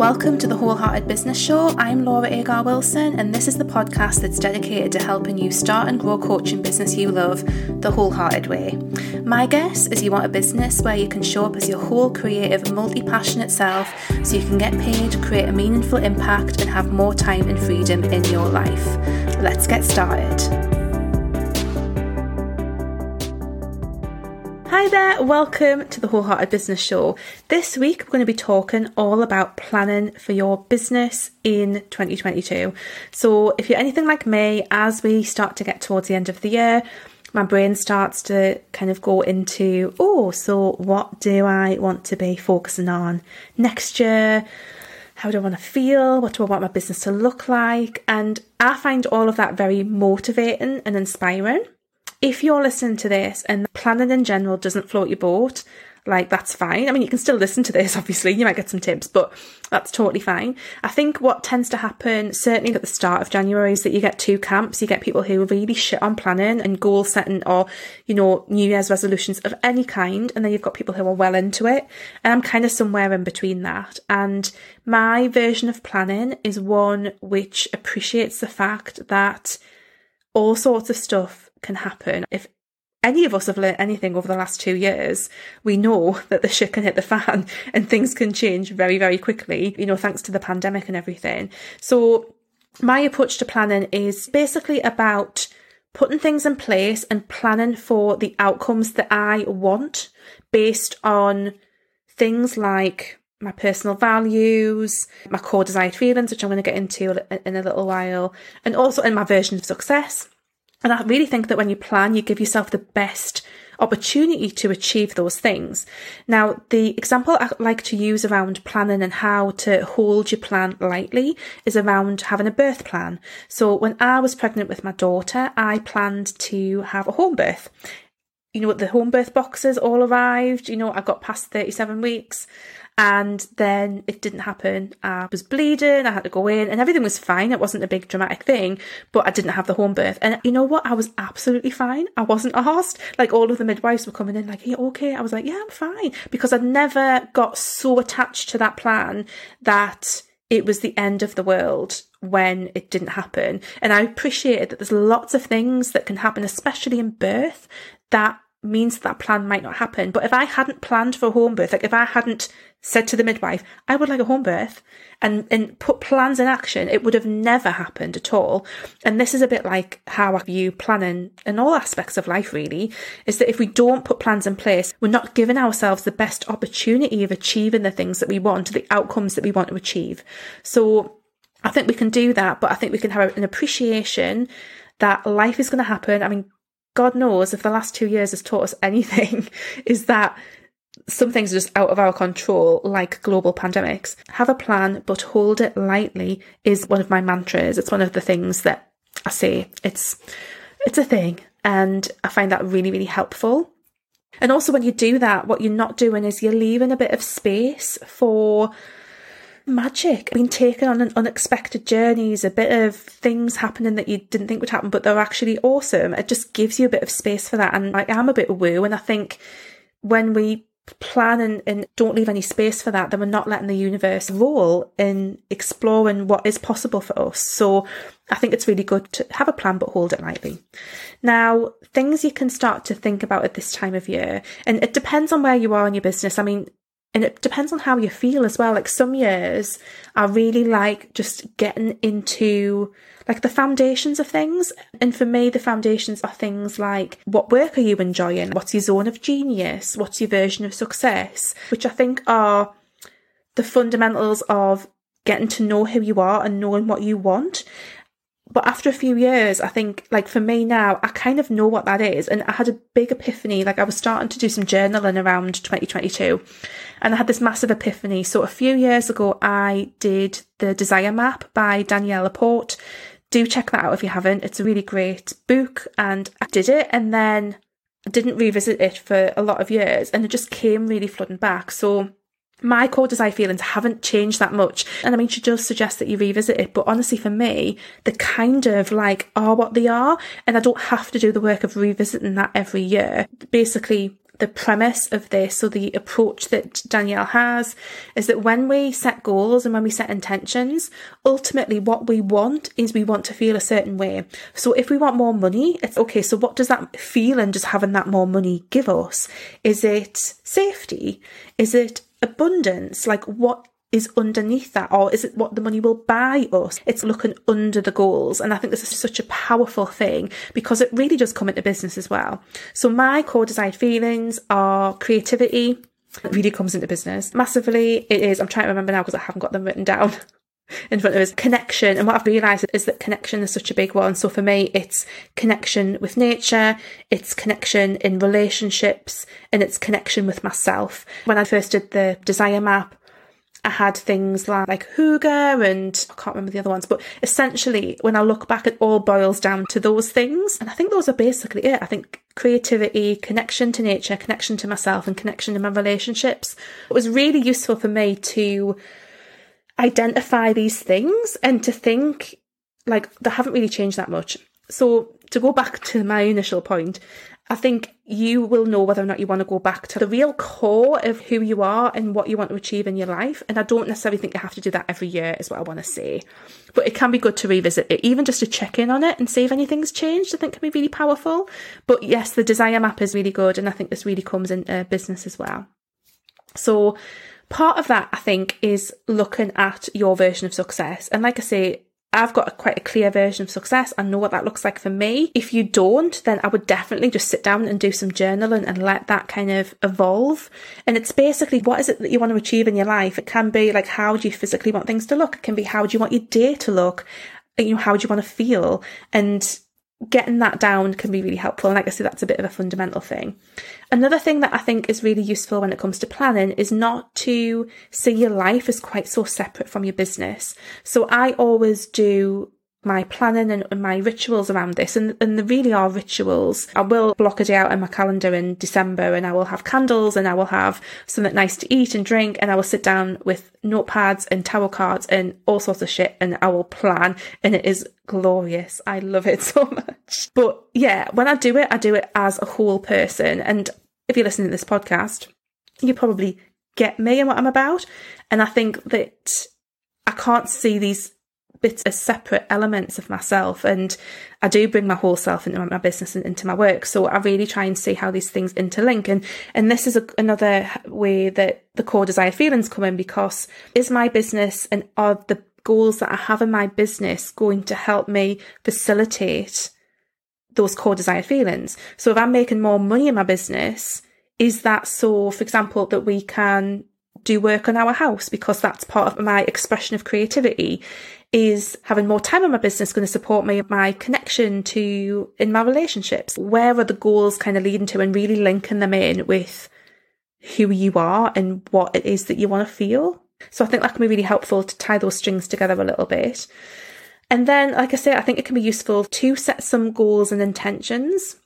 Welcome to the Wholehearted Business Show. I'm Laura Agar Wilson, and this is the podcast that's dedicated to helping you start and grow a coaching business you love the wholehearted way. My guess is you want a business where you can show up as your whole creative, multi passionate self so you can get paid, create a meaningful impact, and have more time and freedom in your life. Let's get started. Hi there, welcome to the Wholehearted Business Show. This week, we're going to be talking all about planning for your business in 2022. So, if you're anything like me, as we start to get towards the end of the year, my brain starts to kind of go into, oh, so what do I want to be focusing on next year? How do I want to feel? What do I want my business to look like? And I find all of that very motivating and inspiring. If you're listening to this and planning in general doesn't float your boat, like that's fine. I mean, you can still listen to this, obviously, you might get some tips, but that's totally fine. I think what tends to happen, certainly at the start of January, is that you get two camps. You get people who really shit on planning and goal setting or, you know, New Year's resolutions of any kind. And then you've got people who are well into it. And I'm kind of somewhere in between that. And my version of planning is one which appreciates the fact that all sorts of stuff can happen. If any of us have learned anything over the last two years, we know that the shit can hit the fan and things can change very, very quickly, you know, thanks to the pandemic and everything. So my approach to planning is basically about putting things in place and planning for the outcomes that I want based on things like my personal values, my core desired feelings, which I'm going to get into in a little while, and also in my version of success. And I really think that when you plan, you give yourself the best opportunity to achieve those things. Now, the example I like to use around planning and how to hold your plan lightly is around having a birth plan. So when I was pregnant with my daughter, I planned to have a home birth. You know, the home birth boxes all arrived. You know, I got past 37 weeks and then it didn't happen. I was bleeding, I had to go in, and everything was fine. It wasn't a big dramatic thing, but I didn't have the home birth. And you know what? I was absolutely fine. I wasn't asked. Like all of the midwives were coming in, like, "Are you okay?" I was like, "Yeah, I'm fine," because I'd never got so attached to that plan that it was the end of the world when it didn't happen. And I appreciated that there's lots of things that can happen, especially in birth, that means that plan might not happen. But if I hadn't planned for home birth, like if I hadn't said to the midwife, I would like a home birth and, and put plans in action, it would have never happened at all. And this is a bit like how I view planning in all aspects of life, really, is that if we don't put plans in place, we're not giving ourselves the best opportunity of achieving the things that we want, the outcomes that we want to achieve. So I think we can do that, but I think we can have an appreciation that life is going to happen. I mean, God knows if the last two years has taught us anything, is that some things are just out of our control, like global pandemics. Have a plan, but hold it lightly is one of my mantras. It's one of the things that I say. It's it's a thing, and I find that really, really helpful. And also, when you do that, what you're not doing is you're leaving a bit of space for magic, being taken on an unexpected journeys, a bit of things happening that you didn't think would happen, but they're actually awesome. It just gives you a bit of space for that. And I'm a bit of woo, and I think when we plan and, and don't leave any space for that, then we're not letting the universe roll in exploring what is possible for us. So I think it's really good to have a plan but hold it lightly. Now, things you can start to think about at this time of year, and it depends on where you are in your business. I mean, and it depends on how you feel as well. Like some years I really like just getting into like the foundations of things. And for me, the foundations are things like what work are you enjoying? What's your zone of genius? What's your version of success? Which I think are the fundamentals of getting to know who you are and knowing what you want but after a few years, I think, like for me now, I kind of know what that is. And I had a big epiphany. Like I was starting to do some journaling around 2022 and I had this massive epiphany. So a few years ago, I did the Desire Map by Danielle Laporte. Do check that out if you haven't. It's a really great book and I did it and then I didn't revisit it for a lot of years and it just came really flooding back. So my core desire feelings haven't changed that much. And I mean, she does suggest that you revisit it, but honestly, for me, they kind of like are what they are. And I don't have to do the work of revisiting that every year. Basically, the premise of this, or the approach that Danielle has, is that when we set goals and when we set intentions, ultimately what we want is we want to feel a certain way. So if we want more money, it's okay, so what does that feeling just having that more money give us? Is it safety? Is it abundance? Like what is underneath that or is it what the money will buy us? It's looking under the goals and i think this is such a powerful thing because it really does come into business as well. So my core desired feelings are creativity. It really comes into business. Massively it is i'm trying to remember now because i haven't got them written down in front of us. Connection and what i've realized is that connection is such a big one. So for me it's connection with nature it's connection in relationships and it's connection with myself. When i first did the desire map I had things like, like Hygge and I can't remember the other ones, but essentially when I look back, it all boils down to those things. And I think those are basically it. I think creativity, connection to nature, connection to myself and connection to my relationships. It was really useful for me to identify these things and to think like they haven't really changed that much. So to go back to my initial point, I think you will know whether or not you want to go back to the real core of who you are and what you want to achieve in your life. And I don't necessarily think you have to do that every year, is what I want to say. But it can be good to revisit it, even just to check in on it and see if anything's changed. I think can be really powerful. But yes, the desire map is really good. And I think this really comes into uh, business as well. So part of that, I think, is looking at your version of success. And like I say, I've got a, quite a clear version of success. I know what that looks like for me. If you don't, then I would definitely just sit down and do some journaling and let that kind of evolve. And it's basically what is it that you want to achieve in your life? It can be like, how do you physically want things to look? It can be, how do you want your day to look? You know, how do you want to feel? And getting that down can be really helpful. And like I said, that's a bit of a fundamental thing. Another thing that I think is really useful when it comes to planning is not to see your life as quite so separate from your business. So I always do my planning and, my rituals around this and, and there really are rituals. I will block a day out in my calendar in December and I will have candles and I will have something nice to eat and drink and I will sit down with notepads and tarot cards and all sorts of shit and I will plan and it is glorious. I love it so much. But yeah, when I do it, I do it as a whole person. And if you're listening to this podcast, you probably get me and what I'm about. And I think that I can't see these bits as separate elements of myself and I do bring my whole self into my business and into my work. So I really try and see how these things interlink. And and this is a, another way that the core desire feelings come in because is my business and are the goals that I have in my business going to help me facilitate those core desire feelings? So if I'm making more money in my business is that so for example that we can do work on our house? Because that's part of my expression of creativity is having more time in my business going to support me my connection to in my relationships? Where are the goals kind of leading to and really linking them in with who you are and what it is that you want to feel? So i think that can be really helpful to tie those strings together a little bit. And then like i say i think it can be useful to set some goals and intentions.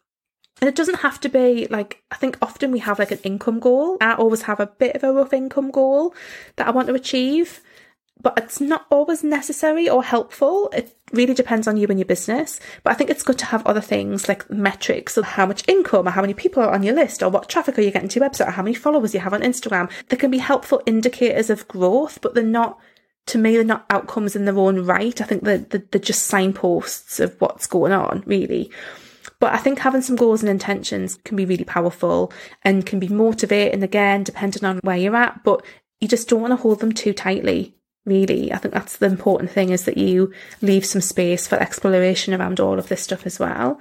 And it doesn't have to be like, I think often we have like an income goal. I always have a bit of a rough income goal that I want to achieve but it's not always necessary or helpful. It really depends on you and your business. But I think it's good to have other things like metrics of how much income or how many people are on your list or what traffic are you getting to your website or how many followers you have on Instagram. They can be helpful indicators of growth, but they're not, to me, they're not outcomes in their own right. I think they're, they're just signposts of what's going on, really. But I think having some goals and intentions can be really powerful and can be motivating again, depending on where you're at. But you just don't want to hold them too tightly really. I think that's the important thing is that you leave some space for exploration around all of this stuff as well.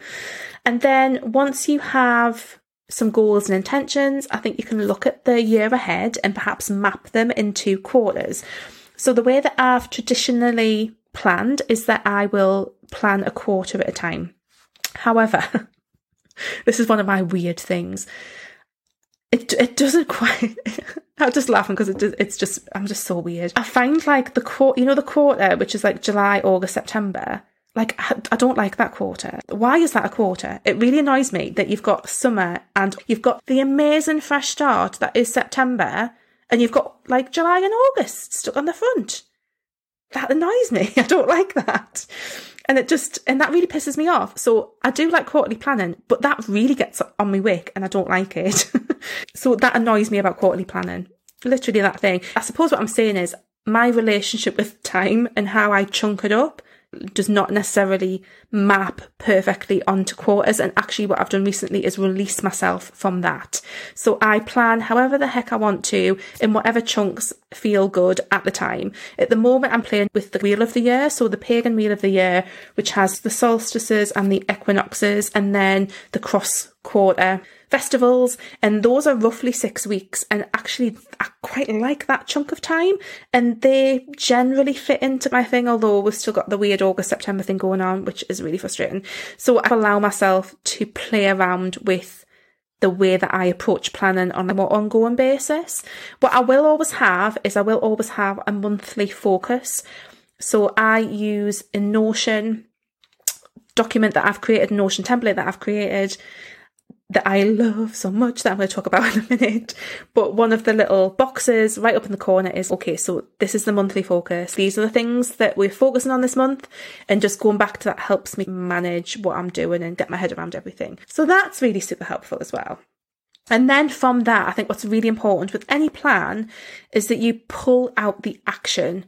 And then once you have some goals and intentions, I think you can look at the year ahead and perhaps map them into quarters. So the way that I've traditionally planned is that I will plan a quarter at a time. However, this is one of my weird things. It it doesn't quite I'm just laughing because it, it's just I'm just so weird. I find like the quarter, you know, the quarter which is like July, August, September. Like I don't like that quarter. Why is that a quarter? It really annoys me that you've got summer and you've got the amazing fresh start that is September, and you've got like July and August stuck on the front. That annoys me. I don't like that. And it just, and that really pisses me off. So I do like quarterly planning, but that really gets on my wick and I don't like it. so that annoys me about quarterly planning. Literally that thing. I suppose what I'm saying is my relationship with time and how I chunk it up does not necessarily map perfectly onto quarters. And actually, what I've done recently is release myself from that. So I plan however the heck I want to in whatever chunks feel good at the time. At the moment, I'm playing with the wheel of the year. So the pagan wheel of the year, which has the solstices and the equinoxes, and then the cross quarter festivals, and those are roughly six weeks. And actually, I quite like that chunk of time, and they generally fit into my thing. Although we've still got the weird August September thing going on, which is really frustrating. So I allow myself to play around with the way that I approach planning on a more ongoing basis. What I will always have is I will always have a monthly focus. So I use a Notion document that I've created, Notion template that I've created that I love so much that I'm going to talk about in a minute. But one of the little boxes right up in the corner is okay, so this is the monthly focus. These are the things that we're focusing on this month. And just going back to that helps me manage what I'm doing and get my head around everything. So that's really super helpful as well. And then from that, I think what's really important with any plan is that you pull out the action.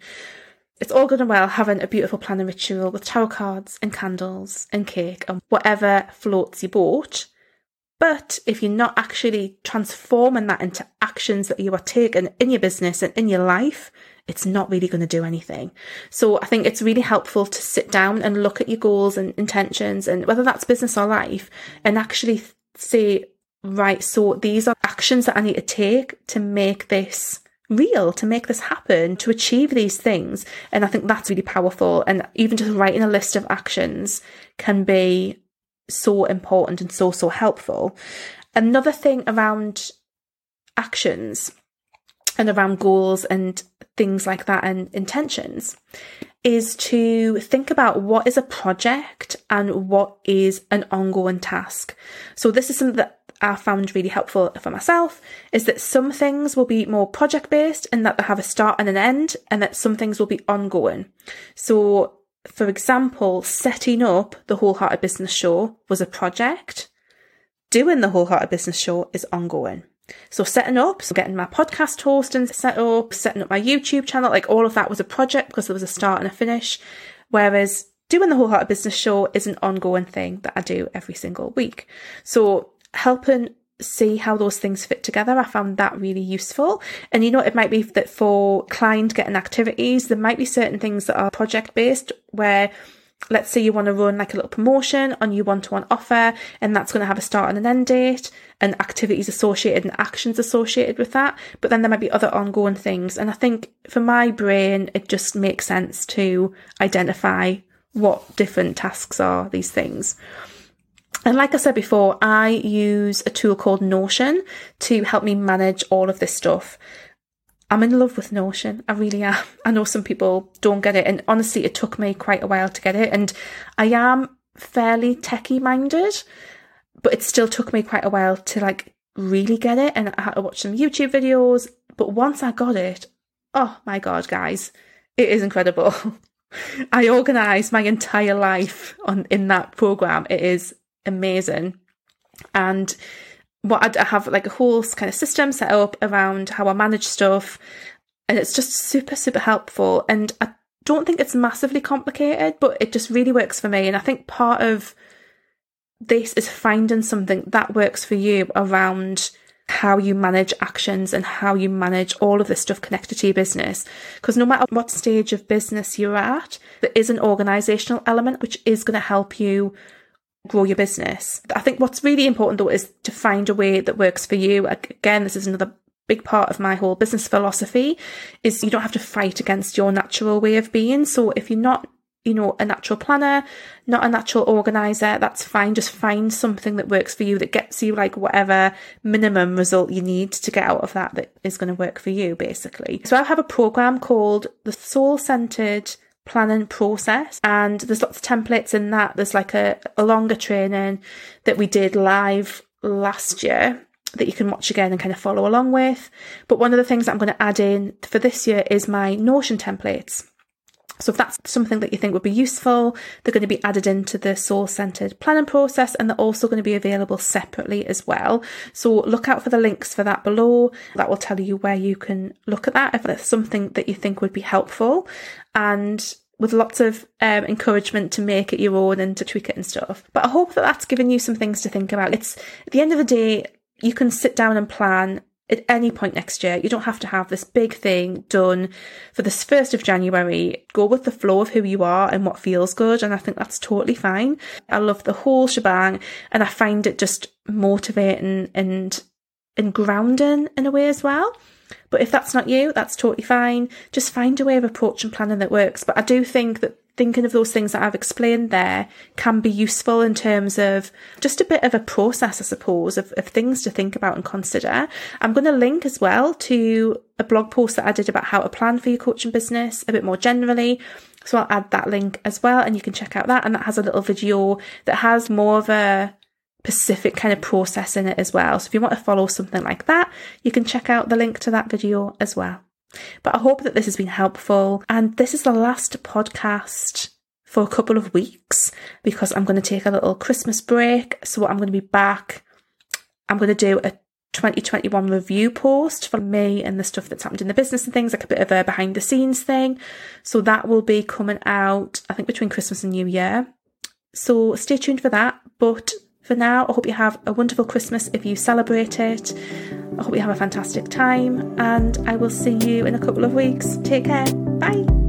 It's all good and well having a beautiful planning ritual with tarot cards and candles and cake and whatever floats your boat. But if you're not actually transforming that into actions that you are taking in your business and in your life, it's not really going to do anything. So I think it's really helpful to sit down and look at your goals and intentions and whether that's business or life and actually say, right, so these are actions that I need to take to make this real, to make this happen, to achieve these things. And I think that's really powerful. And even just writing a list of actions can be so important and so, so helpful. Another thing around actions and around goals and things like that and intentions is to think about what is a project and what is an ongoing task. So this is something that I found really helpful for myself is that some things will be more project based and that they have a start and an end and that some things will be ongoing. So for example, setting up the Wholehearted Business Show was a project. Doing the Wholehearted Business Show is ongoing. So setting up, so getting my podcast hosting set up, setting up my YouTube channel, like all of that was a project because there was a start and a finish. Whereas doing the Wholehearted Business Show is an ongoing thing that I do every single week. So helping see how those things fit together. I found that really useful. And you know, it might be that for client getting activities, there might be certain things that are project based where let's say you want to run like a little promotion on your one-to-one offer and that's going to have a start and an end date and activities associated and actions associated with that but then there might be other ongoing things and i think for my brain it just makes sense to identify what different tasks are these things and like I said before, I use a tool called Notion to help me manage all of this stuff. I'm in love with Notion. I really am. I know some people don't get it. And honestly, it took me quite a while to get it. And I am fairly techie minded, but it still took me quite a while to like really get it. And I had to watch some YouTube videos. But once I got it, oh my God, guys, it is incredible. I organize my entire life on in that program. It is amazing. And what I have like a whole kind of system set up around how I manage stuff, and it's just super, super helpful. And I don't think it's massively complicated, but it just really works for me. And I think part of this is finding something that works for you around how you manage actions and how you manage all of this stuff connected to your business. Because no matter what stage of business you're at, there is an organizational element which is going to help you grow your business. I think what's really important though is to find a way that works for you. Again, this is another big part of my whole business philosophy is you don't have to fight against your natural way of being. So if you're not you know, a natural planner, not a natural organizer, that's fine. Just find something that works for you that gets you like whatever minimum result you need to get out of that that is going to work for you, basically. So I have a program called the Soul Centered planning process. And there's lots of templates in that. There's like a, a longer training that we did live last year that you can watch again and kind of follow along with. But one of the things i'm going to add in for this year is my notion templates So if that's something that you think would be useful, they're going to be added into the soul centered planning process and they're also going to be available separately as well. So look out for the links for that below. That will tell you where you can look at that if that's something that you think would be helpful and with lots of um, encouragement to make it your own and to tweak it and stuff. But I hope that that's given you some things to think about. It's at the end of the day, you can sit down and plan at any point next year. You don't have to have this big thing done for this 1st of January. Go with the flow of who you are and what feels good. And I think that's totally fine. I love the whole shebang and I find it just motivating and, and grounding in a way as well. But if that's not you, that's totally fine. Just find a way of approaching planning that works. But I do think that thinking of those things that I've explained there can be useful in terms of just a bit of a process, I suppose, of, of things to think about and consider. I'm going to link as well to a blog post that I did about how to plan for your coaching business a bit more generally. So I'll add that link as well and you can check out that. And that has a little video that has more of a specific kind of process in it as well. So if you want to follow something like that, you can check out the link to that video as well. But I hope that this has been helpful. And this is the last podcast for a couple of weeks because I'm going to take a little Christmas break. So I'm going to be back. I'm going to do a 2021 review post for me and the stuff that's happened in the business and things, like a bit of a behind the scenes thing. So that will be coming out, I think, between Christmas and New Year. So stay tuned for that. But for now, I hope you have a wonderful Christmas if you celebrate it. I hope you have a fantastic time, and I will see you in a couple of weeks. Take care. Bye.